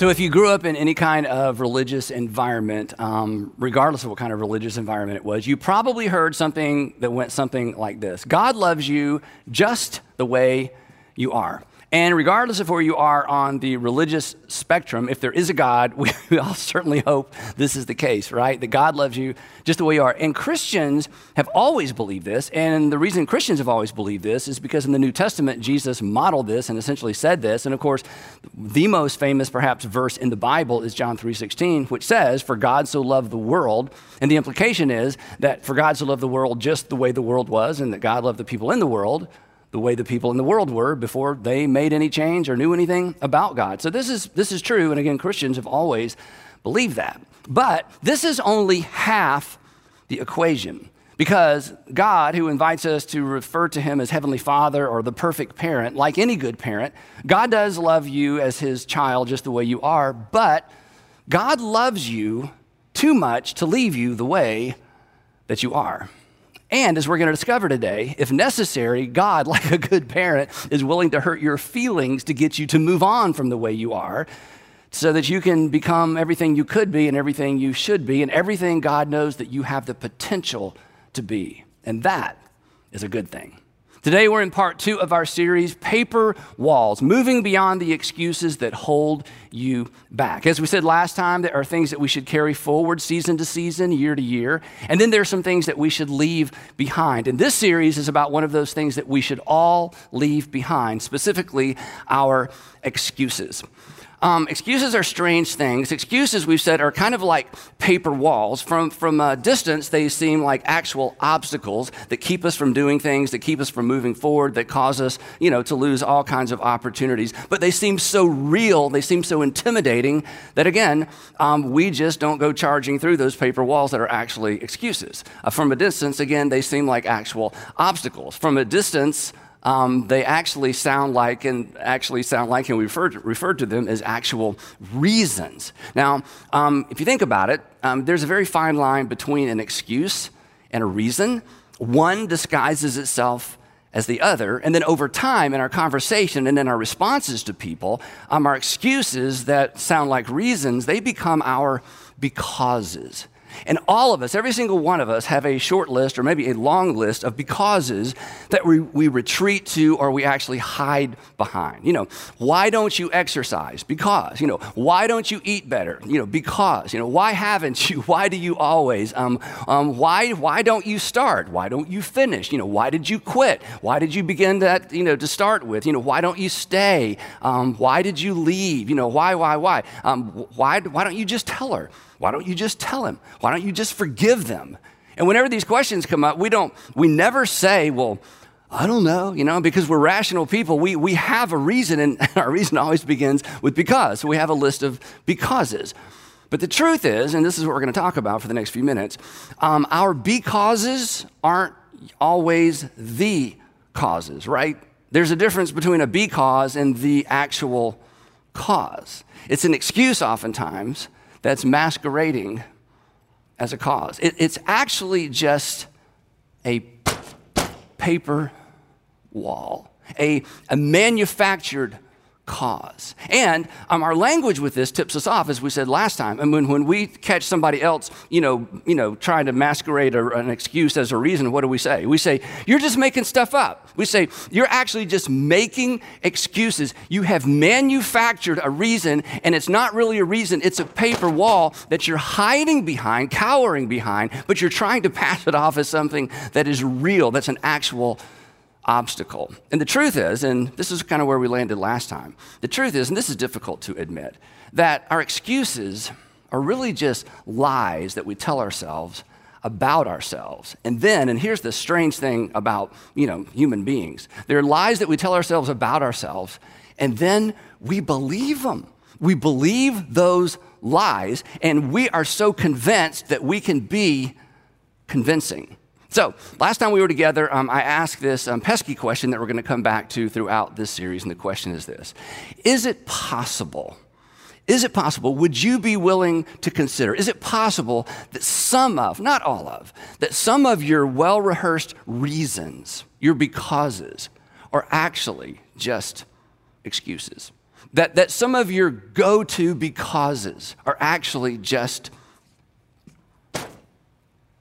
So, if you grew up in any kind of religious environment, um, regardless of what kind of religious environment it was, you probably heard something that went something like this God loves you just the way you are. And regardless of where you are on the religious spectrum, if there is a God, we, all certainly hope this is the case, right? That God loves you just the way you are. And Christians have always believed this. And the reason Christians have always believed this is because in the New Testament, Jesus modeled this and essentially said this. And of course, the most famous, perhaps, verse in the Bible is John 3.16, which says, For God so loved the world. And the implication is that for God so loved the world just the way the world was, and that God loved the people in the world the way the people in the world were before they made any change or knew anything about God. So this is this is true and again Christians have always believed that. But this is only half the equation. Because God, who invites us to refer to him as Heavenly Father or the perfect parent, like any good parent, God does love you as his child just the way you are, but God loves you too much to leave you the way that you are. And as we're going to discover today, if necessary, God, like a good parent, is willing to hurt your feelings to get you to move on from the way you are so that you can become everything you could be and everything you should be and everything God knows that you have the potential to be. And that is a good thing. Today, we're in part two of our series, Paper Walls, moving beyond the excuses that hold you back. As we said last time, there are things that we should carry forward season to season, year to year, and then there are some things that we should leave behind. And this series is about one of those things that we should all leave behind, specifically our excuses. Um, excuses are strange things. Excuses, we've said, are kind of like paper walls. From, from a distance, they seem like actual obstacles that keep us from doing things, that keep us from moving forward, that cause us, you know, to lose all kinds of opportunities. But they seem so real, they seem so intimidating that, again, um, we just don't go charging through those paper walls that are actually excuses. Uh, from a distance, again, they seem like actual obstacles. From a distance, um, they actually sound like and actually sound like and we refer to, refer to them as actual reasons. Now um, if you think about it um, there's a very fine line between an excuse and a reason. One disguises itself as the other and then over time in our conversation and in our responses to people um, our excuses that sound like reasons they become our becauses and all of us, every single one of us, have a short list or maybe a long list of becauses that we, we retreat to or we actually hide behind. You know, why don't you exercise? Because. You know, why don't you eat better? You know, because. You know, why haven't you? Why do you always? Um, um, why, why don't you start? Why don't you finish? You know, why did you quit? Why did you begin that, you know, to start with? You know, why don't you stay? Um, why did you leave? You know, why, why, why? Um, why, why don't you just tell her? Why don't you just tell him? Why don't you just forgive them? And whenever these questions come up, we don't, we never say, well, I don't know, you know, because we're rational people. We, we have a reason, and our reason always begins with because. So we have a list of becauses. But the truth is, and this is what we're going to talk about for the next few minutes, um, our becauses aren't always the causes, right? There's a difference between a because and the actual cause. It's an excuse oftentimes that's masquerading as a cause. It, it's actually just a paper wall, a, a manufactured cause. And um, our language with this tips us off, as we said last time. And when, when we catch somebody else, you know, you know, trying to masquerade a, an excuse as a reason, what do we say? We say, you're just making stuff up. We say, you're actually just making excuses. You have manufactured a reason, and it's not really a reason, it's a paper wall that you're hiding behind, cowering behind, but you're trying to pass it off as something that is real, that's an actual obstacle. And the truth is, and this is kind of where we landed last time, the truth is, and this is difficult to admit, that our excuses are really just lies that we tell ourselves about ourselves. And then, and here's the strange thing about, you know, human beings. They're lies that we tell ourselves about ourselves, and then we believe them. We believe those lies, and we are so convinced that we can be convincing. So, last time we were together, um, I asked this um, pesky question that we're going to come back to throughout this series, and the question is this Is it possible? Is it possible, would you be willing to consider, is it possible that some of, not all of, that some of your well rehearsed reasons, your becauses, are actually just excuses? that, that some of your go to becauses are actually just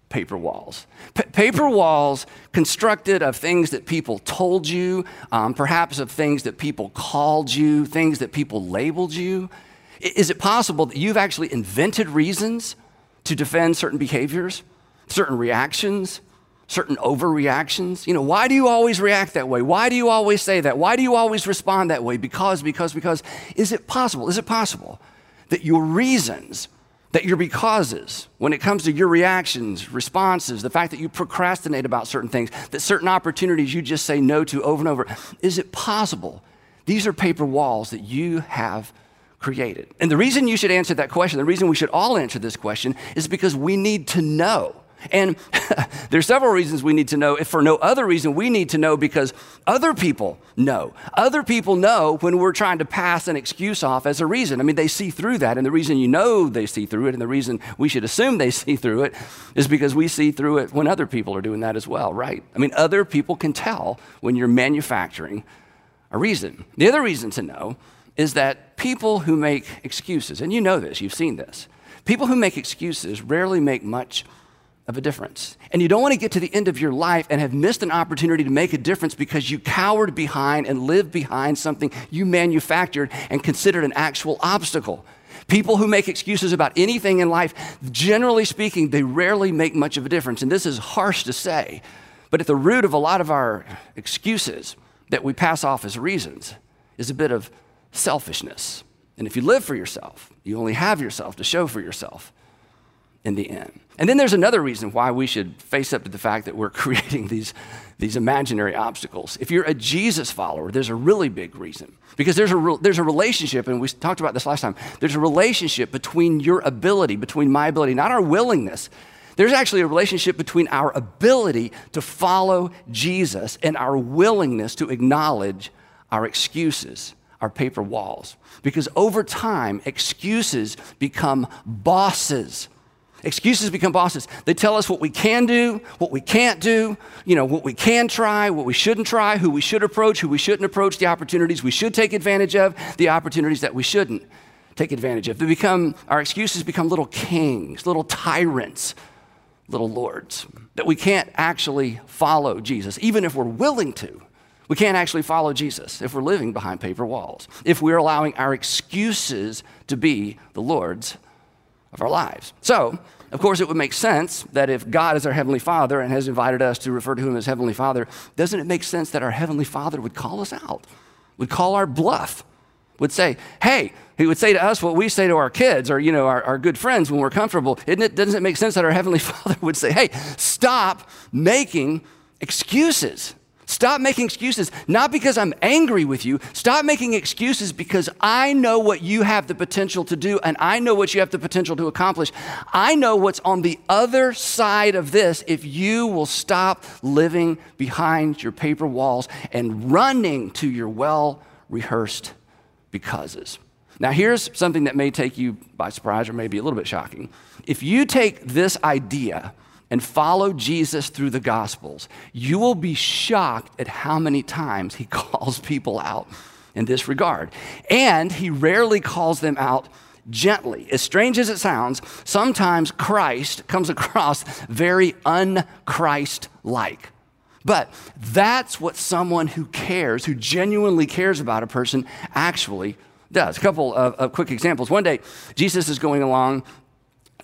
paper walls. Paper walls constructed of things that people told you, um, perhaps of things that people called you, things that people labeled you. Is it possible that you've actually invented reasons to defend certain behaviors, certain reactions, certain overreactions? You know, why do you always react that way? Why do you always say that? Why do you always respond that way? Because, because, because. Is it possible? Is it possible that your reasons, that your becauses, when it comes to your reactions, responses, the fact that you procrastinate about certain things, that certain opportunities you just say no to over and over, is it possible? These are paper walls that you have created. And the reason you should answer that question, the reason we should all answer this question, is because we need to know and there's several reasons we need to know. If for no other reason, we need to know because other people know. Other people know when we're trying to pass an excuse off as a reason. I mean, they see through that. And the reason you know they see through it, and the reason we should assume they see through it, is because we see through it when other people are doing that as well, right? I mean, other people can tell when you're manufacturing a reason. The other reason to know is that people who make excuses, and you know this, you've seen this, people who make excuses rarely make much of a difference. And you don't want to get to the end of your life and have missed an opportunity to make a difference because you cowered behind and lived behind something you manufactured and considered an actual obstacle. People who make excuses about anything in life, generally speaking, they rarely make much of a difference. And this is harsh to say, but at the root of a lot of our excuses that we pass off as reasons is a bit of selfishness. And if you live for yourself, you only have yourself to show for yourself in the end. And then there's another reason why we should face up to the fact that we're creating these, these imaginary obstacles. If you're a Jesus follower, there's a really big reason. Because there's a, re- there's a relationship, and we talked about this last time, there's a relationship between your ability, between my ability, not our willingness. There's actually a relationship between our ability to follow Jesus and our willingness to acknowledge our excuses, our paper walls. Because over time, excuses become bosses Excuses become bosses. They tell us what we can do, what we can't do, you know, what we can try, what we shouldn't try, who we should approach, who we shouldn't approach, the opportunities we should take advantage of, the opportunities that we shouldn't take advantage of. They become, our excuses become little kings, little tyrants, little lords, that we can't actually follow Jesus, even if we're willing to. We can't actually follow Jesus if we're living behind paper walls, if we're allowing our excuses to be the Lord's of our lives. So, of course, it would make sense that if God is our Heavenly Father and has invited us to refer to Him as Heavenly Father, doesn't it make sense that our Heavenly Father would call us out, would call our bluff, would say, hey, He would say to us what we say to our kids or, you know, our, our good friends when we're comfortable. Isn't it, doesn't it make sense that our Heavenly Father would say, hey, stop making excuses? Stop making excuses, not because I'm angry with you. Stop making excuses because I know what you have the potential to do and I know what you have the potential to accomplish. I know what's on the other side of this if you will stop living behind your paper walls and running to your well rehearsed becauses. Now, here's something that may take you by surprise or maybe a little bit shocking. If you take this idea, and follow Jesus through the Gospels, you will be shocked at how many times he calls people out in this regard. And he rarely calls them out gently. As strange as it sounds, sometimes Christ comes across very unchrist like. But that's what someone who cares, who genuinely cares about a person, actually does. A couple of, of quick examples. One day, Jesus is going along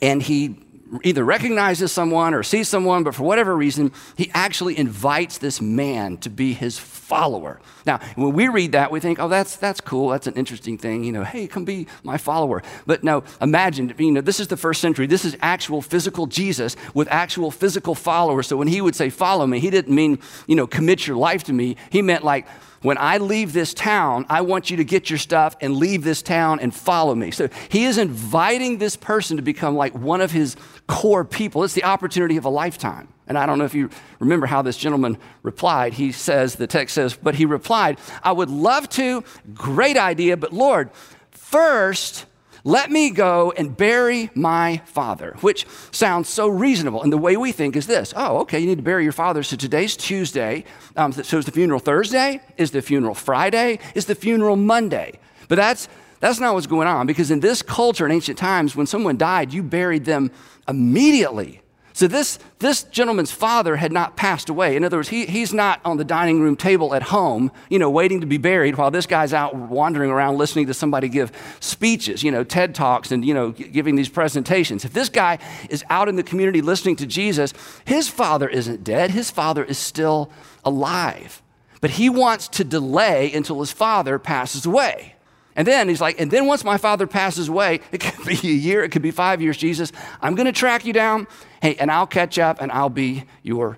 and he either recognizes someone or sees someone, but for whatever reason, he actually invites this man to be his follower. Now, when we read that, we think, oh, that's, that's cool. That's an interesting thing. You know, hey, come be my follower. But no, imagine, you know, this is the first century. This is actual physical Jesus with actual physical followers. So when he would say, follow me, he didn't mean, you know, commit your life to me. He meant like, when I leave this town, I want you to get your stuff and leave this town and follow me. So he is inviting this person to become like one of his core people. It's the opportunity of a lifetime. And I don't know if you remember how this gentleman replied. He says, the text says, but he replied, I would love to, great idea, but Lord, first, let me go and bury my father, which sounds so reasonable. And the way we think is this oh, okay, you need to bury your father. So today's Tuesday. Um, so is the funeral Thursday? Is the funeral Friday? Is the funeral Monday? But that's, that's not what's going on because in this culture in ancient times, when someone died, you buried them immediately. So this, this gentleman's father had not passed away. In other words, he, he's not on the dining room table at home, you know, waiting to be buried while this guy's out wandering around listening to somebody give speeches, you know, TED Talks and, you know, giving these presentations. If this guy is out in the community listening to Jesus, his father isn't dead. His father is still alive. But he wants to delay until his father passes away. And then he's like, and then once my father passes away, it could be a year, it could be five years, Jesus, I'm going to track you down, hey, and I'll catch up and I'll be your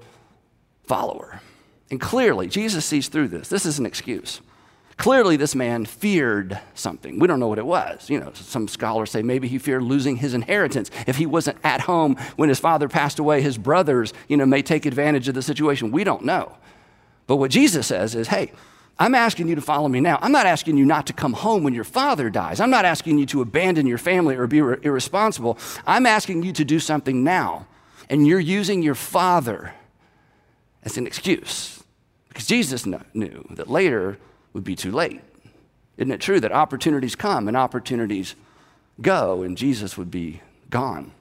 follower. And clearly, Jesus sees through this. This is an excuse. Clearly, this man feared something. We don't know what it was. You know, some scholars say maybe he feared losing his inheritance. If he wasn't at home when his father passed away, his brothers, you know, may take advantage of the situation. We don't know. But what Jesus says is, hey, I'm asking you to follow me now. I'm not asking you not to come home when your father dies. I'm not asking you to abandon your family or be irresponsible. I'm asking you to do something now. And you're using your father as an excuse because Jesus knew that later would be too late. Isn't it true that opportunities come and opportunities go and Jesus would be gone?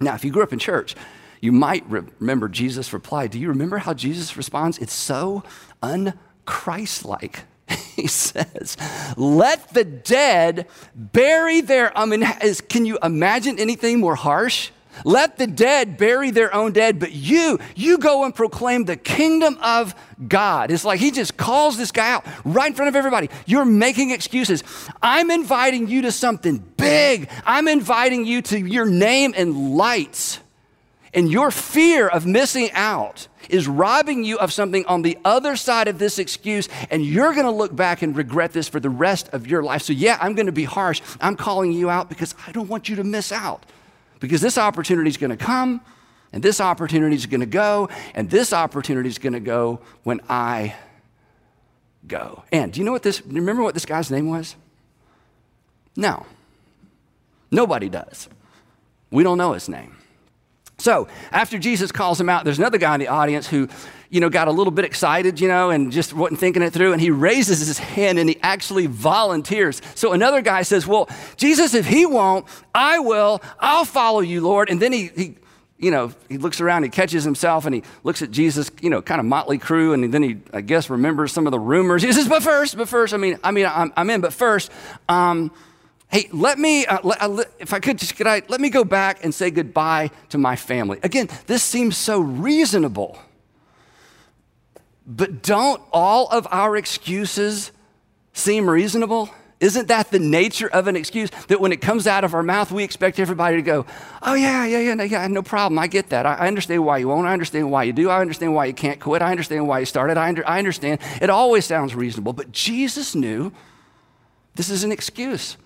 Now, if you grew up in church, you might remember Jesus' reply. Do you remember how Jesus responds? It's so un Christ like. He says, Let the dead bury their. I mean, is, can you imagine anything more harsh? Let the dead bury their own dead, but you, you go and proclaim the kingdom of God. It's like he just calls this guy out right in front of everybody. You're making excuses. I'm inviting you to something big. I'm inviting you to your name and lights. And your fear of missing out is robbing you of something on the other side of this excuse, and you're going to look back and regret this for the rest of your life. So, yeah, I'm going to be harsh. I'm calling you out because I don't want you to miss out. Because this opportunity is going to come, and this opportunity is going to go, and this opportunity is going to go when I go. And do you know what this, remember what this guy's name was? No. Nobody does. We don't know his name. So after Jesus calls him out, there's another guy in the audience who, you know, got a little bit excited, you know, and just wasn't thinking it through. And he raises his hand and he actually volunteers. So another guy says, Well, Jesus, if he won't, I will. I'll follow you, Lord. And then he, he you know, he looks around, he catches himself, and he looks at Jesus, you know, kind of motley crew, and then he, I guess, remembers some of the rumors. He says, "But first, but first, I mean, I mean, I'm, I'm in, but first, um, Hey, let me, uh, let, uh, if I could, just could I, let me go back and say goodbye to my family. Again, this seems so reasonable. But don't all of our excuses seem reasonable? Isn't that the nature of an excuse? That when it comes out of our mouth, we expect everybody to go, oh, yeah, yeah, yeah, yeah, no problem. I get that. I, I, understand why you won't. I understand why you do. I understand why you can't quit. I understand why you started. I, under, I understand. It always sounds reasonable. But Jesus knew this is an excuse.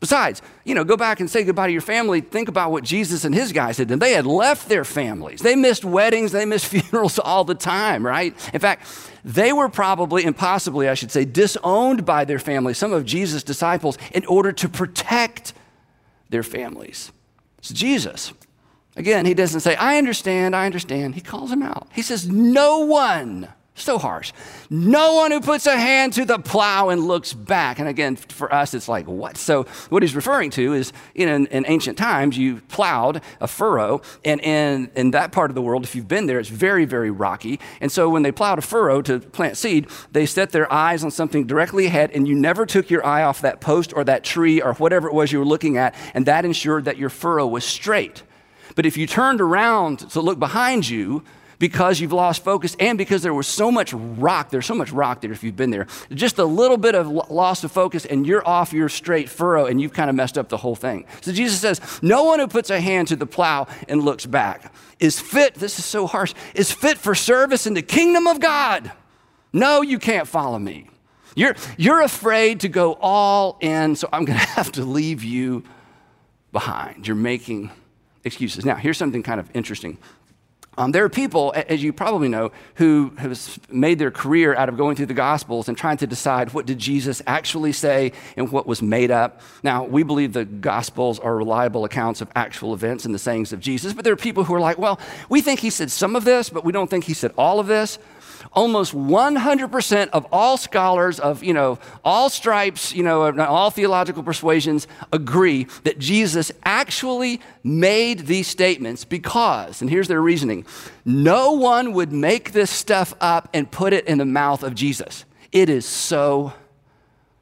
Besides, you know, go back and say goodbye to your family. Think about what Jesus and his guys did. And they had left their families. They missed weddings, they missed funerals all the time, right? In fact, they were probably, and possibly, I should say, disowned by their families, some of Jesus' disciples, in order to protect their families. It's Jesus. Again, he doesn't say, I understand, I understand. He calls them out. He says, No one so harsh. No one who puts a hand to the plow and looks back. And again, for us, it's like, what? So, what he's referring to is in, in ancient times, you plowed a furrow. And in, in that part of the world, if you've been there, it's very, very rocky. And so, when they plowed a furrow to plant seed, they set their eyes on something directly ahead, and you never took your eye off that post or that tree or whatever it was you were looking at. And that ensured that your furrow was straight. But if you turned around to look behind you, because you've lost focus and because there was so much rock. There's so much rock there if you've been there. Just a little bit of loss of focus and you're off your straight furrow and you've kind of messed up the whole thing. So Jesus says, No one who puts a hand to the plow and looks back is fit, this is so harsh, is fit for service in the kingdom of God. No, you can't follow me. You're, you're afraid to go all in, so I'm going to have to leave you behind. You're making excuses. Now, here's something kind of interesting. Um, there are people, as you probably know, who have made their career out of going through the Gospels and trying to decide what did Jesus actually say and what was made up. Now, we believe the Gospels are reliable accounts of actual events and the sayings of Jesus, but there are people who are like, well, we think he said some of this, but we don't think he said all of this. Almost 100% of all scholars of, you know, all stripes, you know, all theological persuasions agree that Jesus actually made these statements because, and here's their reasoning, no one would make this stuff up and put it in the mouth of Jesus. It is so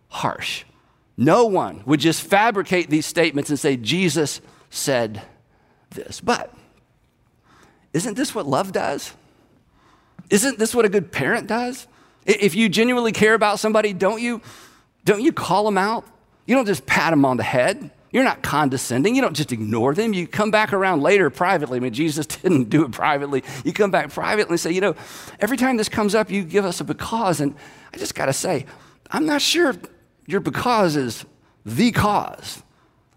harsh. No one would just fabricate these statements and say, Jesus said this. But isn't this what love does? Isn't this what a good parent does? If you genuinely care about somebody, don't you, don't you call them out? You don't just pat them on the head. You're not condescending. You don't just ignore them. You come back around later privately. I mean, Jesus didn't do it privately. You come back privately and say, you know, every time this comes up, you give us a because. And I just got to say, I'm not sure your because is the cause.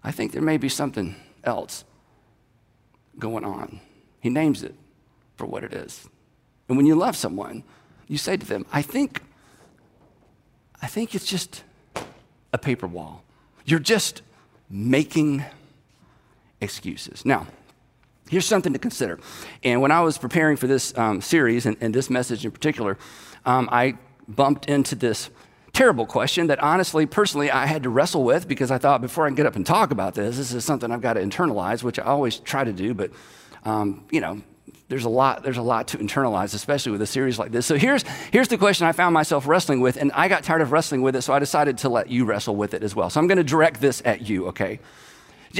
I think there may be something else going on. He names it for what it is. And when you love someone, you say to them, I think, I think it's just a paper wall. You're just making excuses. Now, here's something to consider. And when I was preparing for this um, series and, and, this message in particular, um, I bumped into this terrible question that honestly, personally, I had to wrestle with because I thought before I can get up and talk about this, this is something I've got to internalize, which I always try to do, but um, you know, there's a lot there's a lot to internalize especially with a series like this. So here's here's the question i found myself wrestling with and i got tired of wrestling with it so i decided to let you wrestle with it as well. So i'm going to direct this at you okay?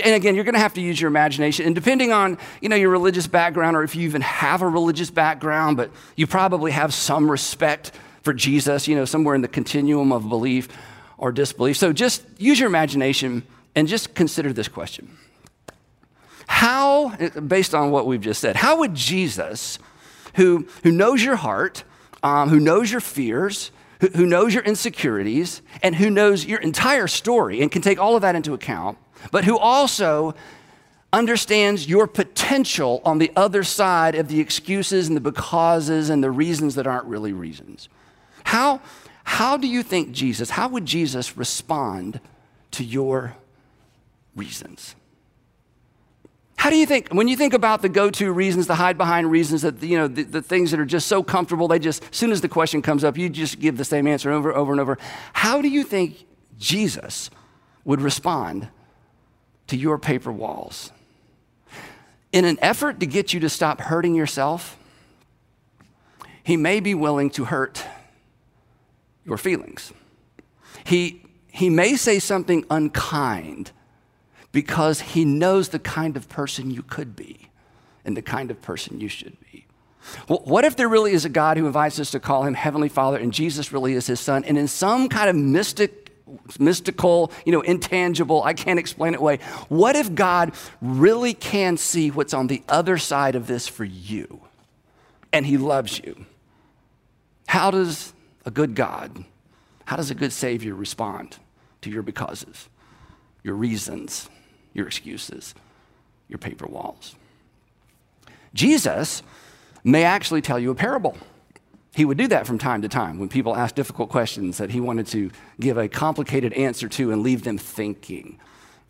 And again you're going to have to use your imagination and depending on you know your religious background or if you even have a religious background but you probably have some respect for jesus you know somewhere in the continuum of belief or disbelief. So just use your imagination and just consider this question how, based on what we've just said, how would Jesus, who, who knows your heart, um, who knows your fears, who, who knows your insecurities, and who knows your entire story and can take all of that into account, but who also understands your potential on the other side of the excuses and the becauses and the reasons that aren't really reasons. How, how do you think Jesus, how would Jesus respond to your reasons? How do you think, when you think about the go to reasons, the hide behind reasons, that, you know, the, the, things that are just so comfortable, they just, as soon as the question comes up, you just give the same answer over, over and over. How do you think Jesus would respond to your paper walls? In an effort to get you to stop hurting yourself, he may be willing to hurt your feelings. He, he may say something unkind because he knows the kind of person you could be and the kind of person you should be. Well, what if there really is a God who invites us to call him Heavenly Father and Jesus really is his son? And in some kind of mystic, mystical, you know, intangible, I can't explain it way, what if God really can see what's on the other side of this for you and he loves you? How does a good God, how does a good Savior respond to your becauses, your reasons? Your excuses, your paper walls. Jesus may actually tell you a parable. He would do that from time to time when people asked difficult questions that he wanted to give a complicated answer to and leave them thinking.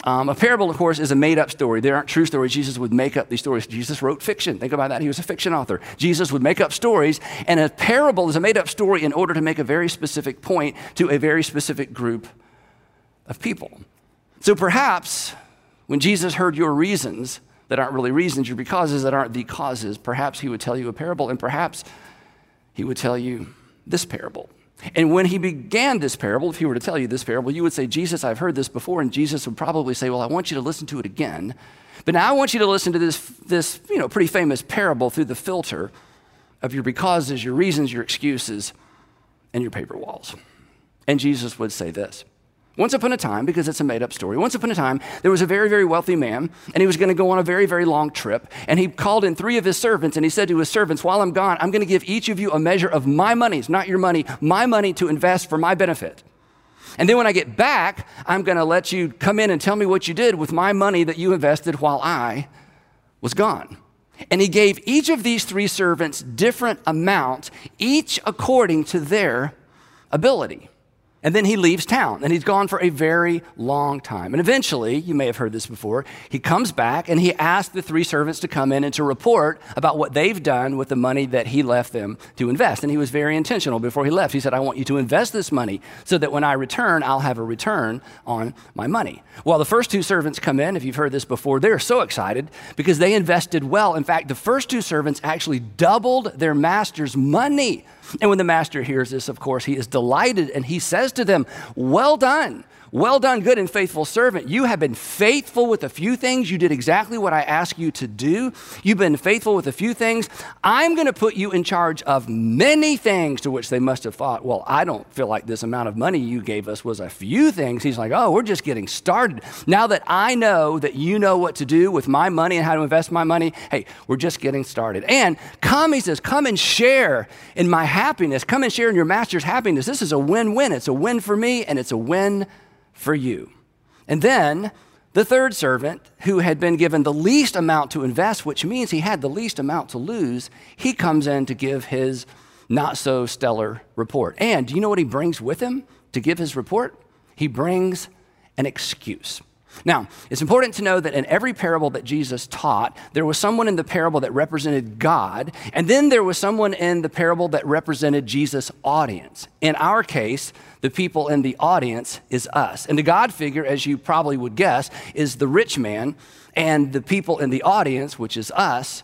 Um, a parable, of course, is a made up story. There aren't true stories. Jesus would make up these stories. Jesus wrote fiction. Think about that. He was a fiction author. Jesus would make up stories, and a parable is a made up story in order to make a very specific point to a very specific group of people. So perhaps when Jesus heard your reasons that aren't really reasons, your becauses that aren't the causes, perhaps he would tell you a parable, and perhaps he would tell you this parable. And when he began this parable, if he were to tell you this parable, you would say, Jesus, I've heard this before. And Jesus would probably say, Well, I want you to listen to it again. But now I want you to listen to this, this you know, pretty famous parable through the filter of your becauses, your reasons, your excuses, and your paper walls. And Jesus would say this once upon a time, because it's a made up story, once upon a time, there was a very, very wealthy man, and he was going to go on a very, very long trip. And he called in three of his servants, and he said to his servants, While I'm gone, I'm going to give each of you a measure of my monies, not your money, my money to invest for my benefit. And then when I get back, I'm going to let you come in and tell me what you did with my money that you invested while I was gone. And he gave each of these three servants different amounts, each according to their ability. And then he leaves town and he's gone for a very long time. And eventually, you may have heard this before, he comes back and he asks the three servants to come in and to report about what they've done with the money that he left them to invest. And he was very intentional before he left. He said, I want you to invest this money so that when I return, I'll have a return on my money. Well, the first two servants come in, if you've heard this before, they're so excited because they invested well. In fact, the first two servants actually doubled their master's money and when the master hears this, of course, he is delighted and he says to them, Well done. Well done, good and faithful servant. You have been faithful with a few things. You did exactly what I asked you to do. You've been faithful with a few things. I'm going to put you in charge of many things to which they must have thought, well, I don't feel like this amount of money you gave us was a few things. He's like, oh, we're just getting started. Now that I know that you know what to do with my money and how to invest my money, hey, we're just getting started. And come, he says, come and share in my happiness. Come and share in your master's happiness. This is a win win. It's a win for me and it's a win for you. And then the third servant, who had been given the least amount to invest, which means he had the least amount to lose, he comes in to give his not so stellar report. And do you know what he brings with him to give his report? He brings an excuse. Now, it's important to know that in every parable that Jesus taught, there was someone in the parable that represented God, and then there was someone in the parable that represented Jesus' audience. In our case, the people in the audience is us. And the God figure, as you probably would guess, is the rich man, and the people in the audience, which is us,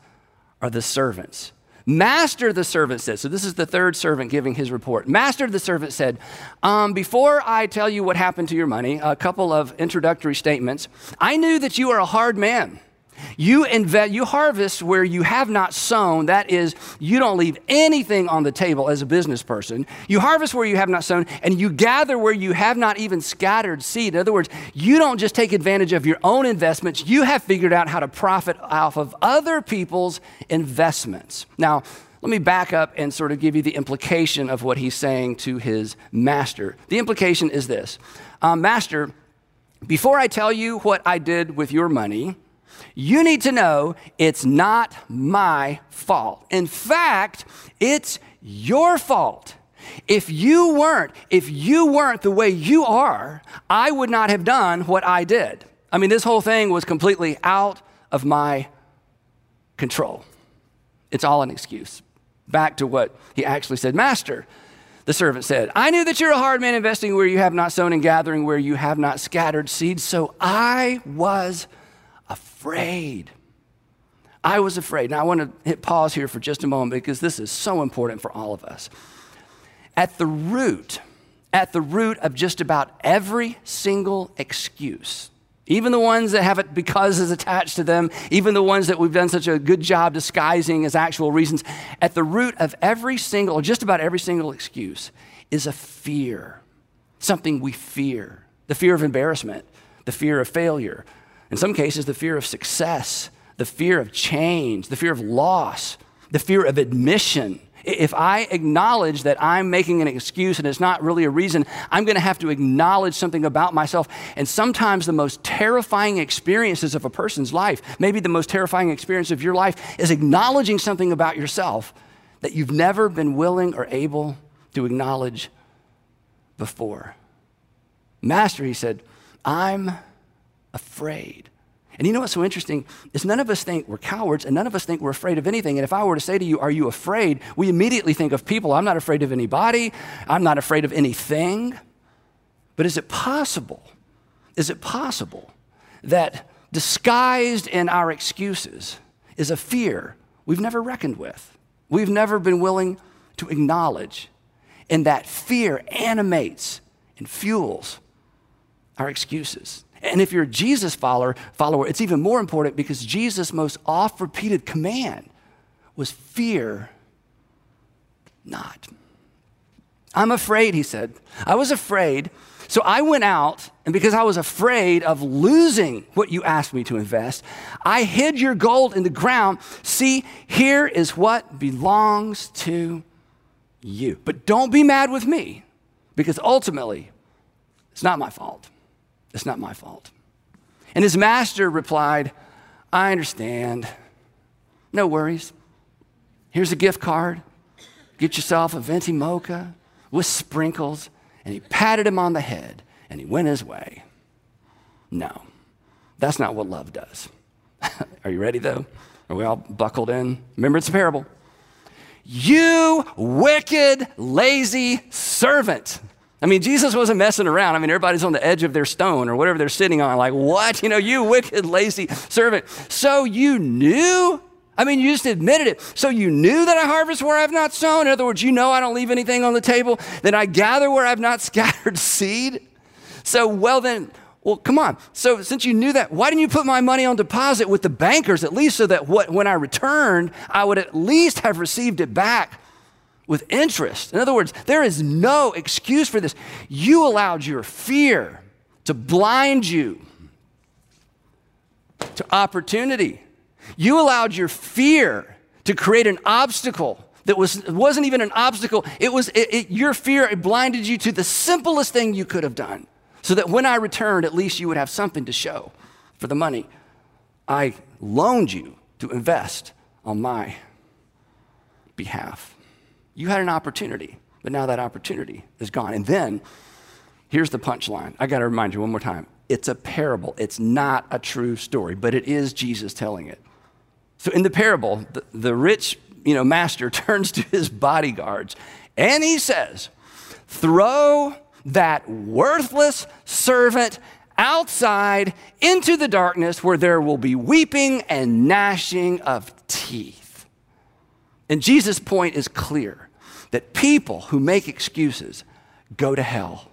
are the servants. Master, the servant said, so this is the third servant giving his report. Master, the servant said, um, Before I tell you what happened to your money, a couple of introductory statements. I knew that you are a hard man. You, invest, you harvest where you have not sown. That is, you don't leave anything on the table as a business person. You harvest where you have not sown, and you gather where you have not even scattered seed. In other words, you don't just take advantage of your own investments, you have figured out how to profit off of other people's investments. Now, let me back up and sort of give you the implication of what he's saying to his master. The implication is this um, Master, before I tell you what I did with your money, you need to know it's not my fault. In fact, it's your fault. If you weren't, if you weren't the way you are, I would not have done what I did. I mean, this whole thing was completely out of my control. It's all an excuse. Back to what he actually said Master, the servant said, I knew that you're a hard man investing where you have not sown and gathering where you have not scattered seeds, so I was afraid. I was afraid. Now, I want to hit pause here for just a moment because this is so important for all of us. At the root, at the root of just about every single excuse, even the ones that have it because is attached to them, even the ones that we've done such a good job disguising as actual reasons, at the root of every single, just about every single excuse, is a fear, something we fear the fear of embarrassment, the fear of failure, in some cases, the fear of success, the fear of change, the fear of loss, the fear of admission. If I acknowledge that I'm making an excuse and it's not really a reason, I'm going to have to acknowledge something about myself. And sometimes the most terrifying experiences of a person's life, maybe the most terrifying experience of your life, is acknowledging something about yourself that you've never been willing or able to acknowledge before. Master, he said, I'm afraid. And you know what's so interesting is none of us think we're cowards and none of us think we're afraid of anything. And if I were to say to you, Are you afraid? we immediately think of people. I'm not afraid of anybody, I'm not afraid of anything. But is it possible? Is it possible that disguised in our excuses is a fear we've never reckoned with? We've never been willing to acknowledge. And that fear animates and fuels our excuses. And if you're a Jesus follower, follower, it's even more important because Jesus' most oft repeated command was fear not. I'm afraid, he said. I was afraid. So I went out, and because I was afraid of losing what you asked me to invest, I hid your gold in the ground. See, here is what belongs to you. But don't be mad with me, because ultimately, it's not my fault. It's not my fault. And his master replied, I understand. No worries. Here's a gift card. Get yourself a venti mocha with sprinkles and he patted him on the head and he went his way. No, that's not what love does. Are you ready though? Are we all buckled in? Remember, it's a parable. You wicked, lazy servant. I mean, Jesus wasn't messing around. I mean, everybody's on the edge of their stone or whatever they're sitting on, like, what? You know, you wicked, lazy servant. So you knew? I mean, you just admitted it. So you knew that I harvest where I've not sown? In other words, you know I don't leave anything on the table, that I gather where I've not scattered seed? So, well, then, well, come on. So, since you knew that, why didn't you put my money on deposit with the bankers at least so that what, when I returned, I would at least have received it back with interest. In other words, there is no excuse for this. You allowed your fear to blind you to opportunity. You allowed your fear to create an obstacle that was, wasn't even an obstacle. It was it, it, your fear it blinded you to the simplest thing you could have done so that when I returned, at least you would have something to show for the money I loaned you to invest on my behalf. You had an opportunity, but now that opportunity is gone. And then here's the punchline. I got to remind you one more time. It's a parable. It's not a true story, but it is Jesus telling it. So in the parable, the, the rich, you know, master turns to his bodyguards and he says, "Throw that worthless servant outside into the darkness where there will be weeping and gnashing of teeth." And Jesus' point is clear that people who make excuses go to hell.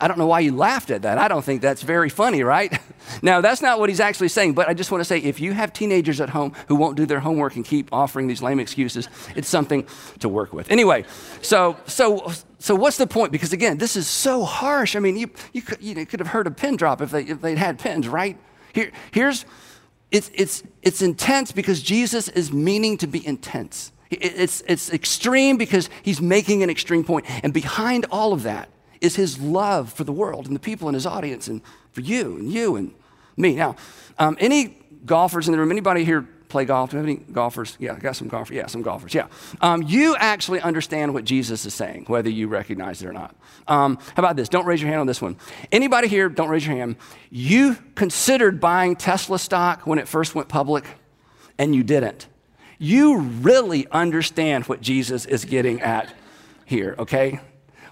I don't know why you laughed at that. I don't think that's very funny, right? Now, that's not what he's actually saying, but I just want to say if you have teenagers at home who won't do their homework and keep offering these lame excuses, it's something to work with. Anyway, so so so what's the point? Because again, this is so harsh. I mean, you you could, you could have heard a pin drop if they if they'd had pins, right? Here here's it's it's it's intense because Jesus is meaning to be intense. It's, it's extreme because he's making an extreme point. And behind all of that is his love for the world and the people in his audience and for you and you and me. Now, um, any golfers in the room, anybody here play golf? Do we have any golfers? Yeah, I got some golfers. Yeah, some golfers. Yeah. Um, you actually understand what Jesus is saying, whether you recognize it or not. Um, how about this? Don't raise your hand on this one. Anybody here, don't raise your hand. You considered buying Tesla stock when it first went public and you didn't you really understand what Jesus is getting at here, okay?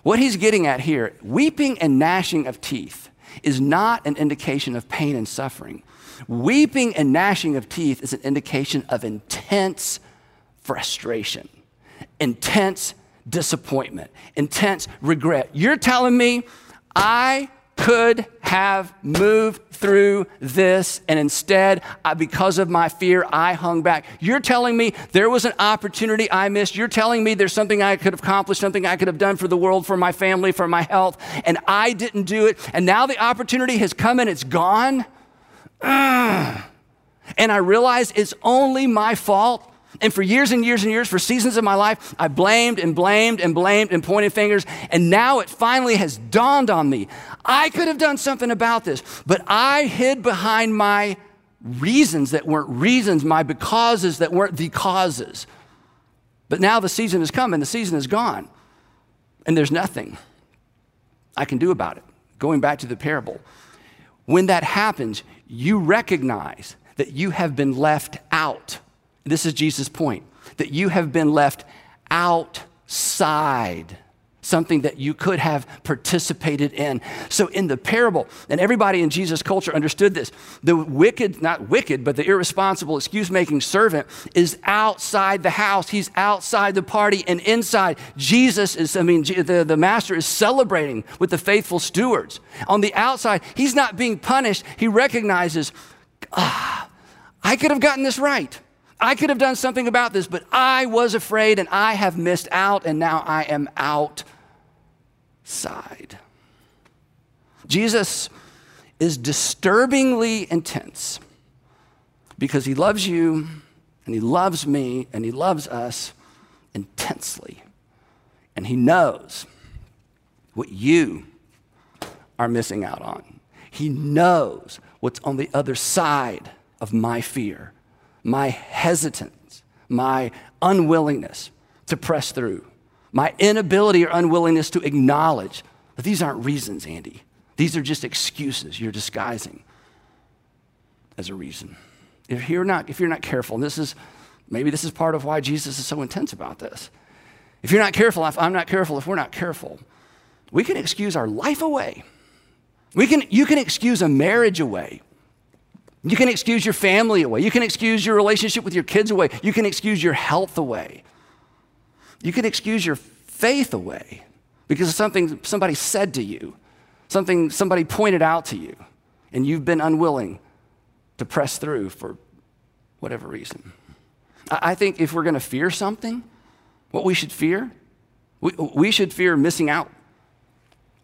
What he's getting at here, weeping and gnashing of teeth, is not an indication of pain and suffering. Weeping and gnashing of teeth is an indication of intense frustration, intense disappointment, intense regret. You're telling me I could have moved through this, and instead, I, because of my fear, I hung back. You're telling me there was an opportunity I missed. You're telling me there's something I could have accomplished, something I could have done for the world, for my family, for my health, and I didn't do it. And now the opportunity has come and it's gone. Ugh. And I realize it's only my fault. And for years and years and years, for seasons of my life, I blamed and blamed and blamed and pointed fingers. And now it finally has dawned on me. I could have done something about this, but I hid behind my reasons that weren't reasons, my becauses that weren't the causes. But now the season has come and the season is gone. And there's nothing I can do about it. Going back to the parable. When that happens, you recognize that you have been left out this is Jesus' point that you have been left outside something that you could have participated in. So, in the parable, and everybody in Jesus' culture understood this the wicked, not wicked, but the irresponsible, excuse making servant is outside the house. He's outside the party, and inside, Jesus is, I mean, the, the master is celebrating with the faithful stewards. On the outside, he's not being punished. He recognizes, ah, I could have gotten this right. I could have done something about this, but I was afraid and I have missed out, and now I am outside. Jesus is disturbingly intense because he loves you and he loves me and he loves us intensely. And he knows what you are missing out on. He knows what's on the other side of my fear my hesitance, my unwillingness to press through, my inability or unwillingness to acknowledge that these aren't reasons, Andy. These are just excuses you're disguising as a reason. If you're not, if you're not careful, and this is maybe this is part of why Jesus is so intense about this. If you're not careful, if I'm not careful, if we're not careful, we can excuse our life away. We can, you can excuse a marriage away. You can excuse your family away. You can excuse your relationship with your kids away. You can excuse your health away. You can excuse your faith away because of something somebody said to you, something somebody pointed out to you, and you've been unwilling to press through for whatever reason. I think if we're going to fear something, what we should fear, we, we should fear missing out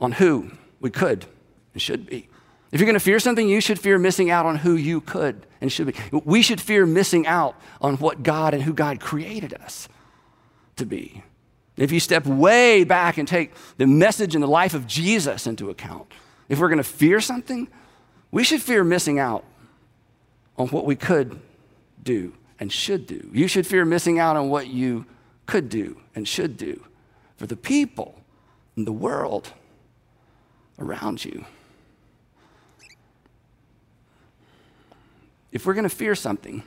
on who we could and should be. If you're going to fear something, you should fear missing out on who you could and should be. We should fear missing out on what God and who God created us to be. If you step way back and take the message and the life of Jesus into account, if we're going to fear something, we should fear missing out on what we could do and should do. You should fear missing out on what you could do and should do for the people in the world around you. If we're going to fear something,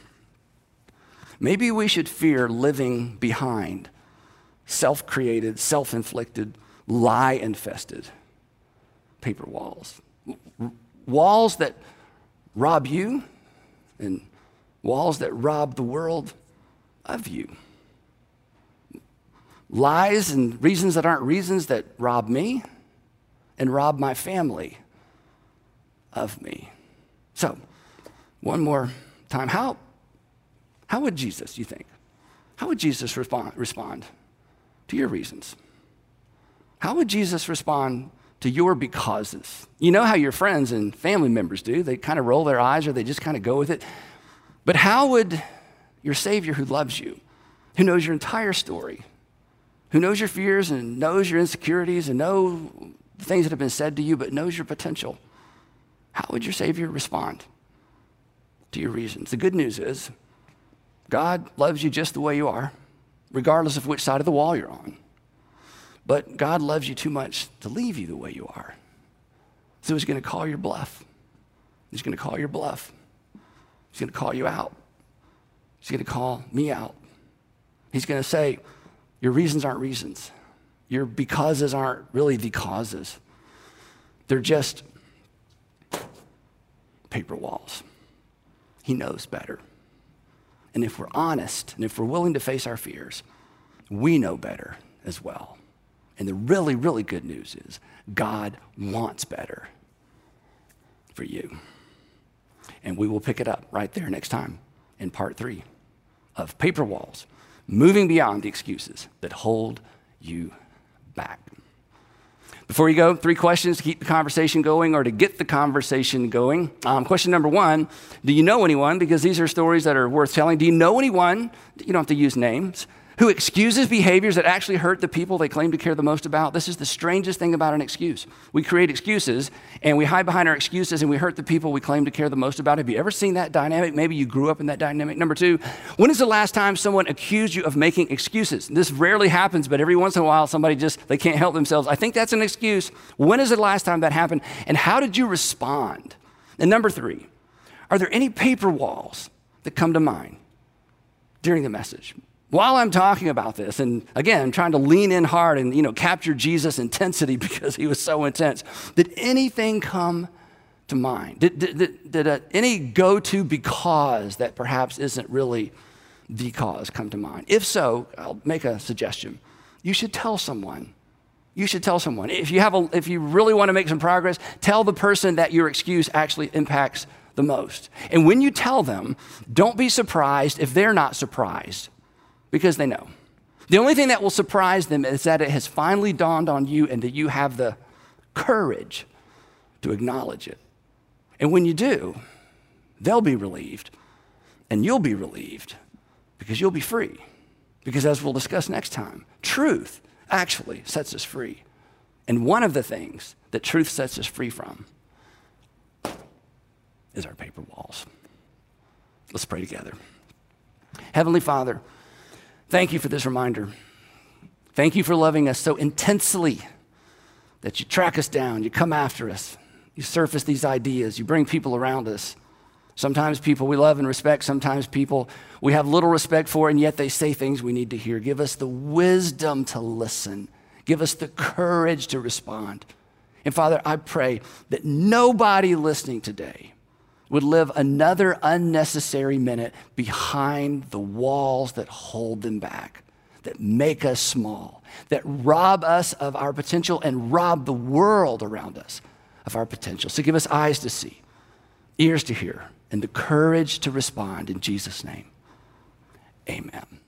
maybe we should fear living behind self created, self inflicted, lie infested paper walls. Walls that rob you and walls that rob the world of you. Lies and reasons that aren't reasons that rob me and rob my family of me. So, one more time. How, how would Jesus, you think, how would Jesus respond, respond to your reasons? How would Jesus respond to your becauses? You know how your friends and family members do. They kind of roll their eyes or they just kind of go with it. But how would your Savior who loves you, who knows your entire story, who knows your fears and knows your insecurities and knows the things that have been said to you, but knows your potential, how would your Savior respond to your reasons? The good news is God loves you just the way you are, regardless of which side of the wall you're on. But God loves you too much to leave you the way you are. So he's going to call your bluff. He's going to call your bluff. He's going to call you out. He's going to call me out. He's going to say, Your reasons aren't reasons. Your becauses aren't really the causes. They're just paper walls. He knows better. And if we're honest and if we're willing to face our fears, we know better as well. And the really, really good news is God wants better for you. And we will pick it up right there next time in part three of Paper Walls, moving beyond the excuses that hold you back. Before you go, three questions to keep the conversation going or to get the conversation going. Um, question number one Do you know anyone? Because these are stories that are worth telling. Do you know anyone? You don't have to use names who excuses behaviors that actually hurt the people they claim to care the most about. This is the strangest thing about an excuse. We create excuses and we hide behind our excuses and we hurt the people we claim to care the most about. Have you ever seen that dynamic? Maybe you grew up in that dynamic. Number two, when is the last time someone accused you of making excuses? This rarely happens, but every once in a while somebody just, they can't help themselves. I think that's an excuse. When is the last time that happened? And how did you respond? And number three, are there any paper walls that come to mind during the message? While I'm talking about this, and again, I'm trying to lean in hard and you know capture Jesus' intensity because he was so intense, did anything come to mind? Did, did, did, did a, any go-to because that perhaps isn't really the cause come to mind? If so, I'll make a suggestion. You should tell someone. You should tell someone. If you, have a, if you really want to make some progress, tell the person that your excuse actually impacts the most. And when you tell them, don't be surprised if they're not surprised because they know. The only thing that will surprise them is that it has finally dawned on you and that you have the courage to acknowledge it. And when you do, they'll be relieved and you'll be relieved because you'll be free. Because as we'll discuss next time, truth actually sets us free. And one of the things that truth sets us free from is our paper walls. Let's pray together. Heavenly Father, Thank you for this reminder. Thank you for loving us so intensely that you track us down, you come after us, you surface these ideas, you bring people around us. Sometimes people we love and respect, sometimes people we have little respect for, and yet they say things we need to hear. Give us the wisdom to listen, give us the courage to respond. And Father, I pray that nobody listening today would live another unnecessary minute behind the walls that hold them back, that make us small, that rob us of our potential and rob the world around us of our potential. So give us eyes to see, ears to hear, and the courage to respond in Jesus' name. Amen.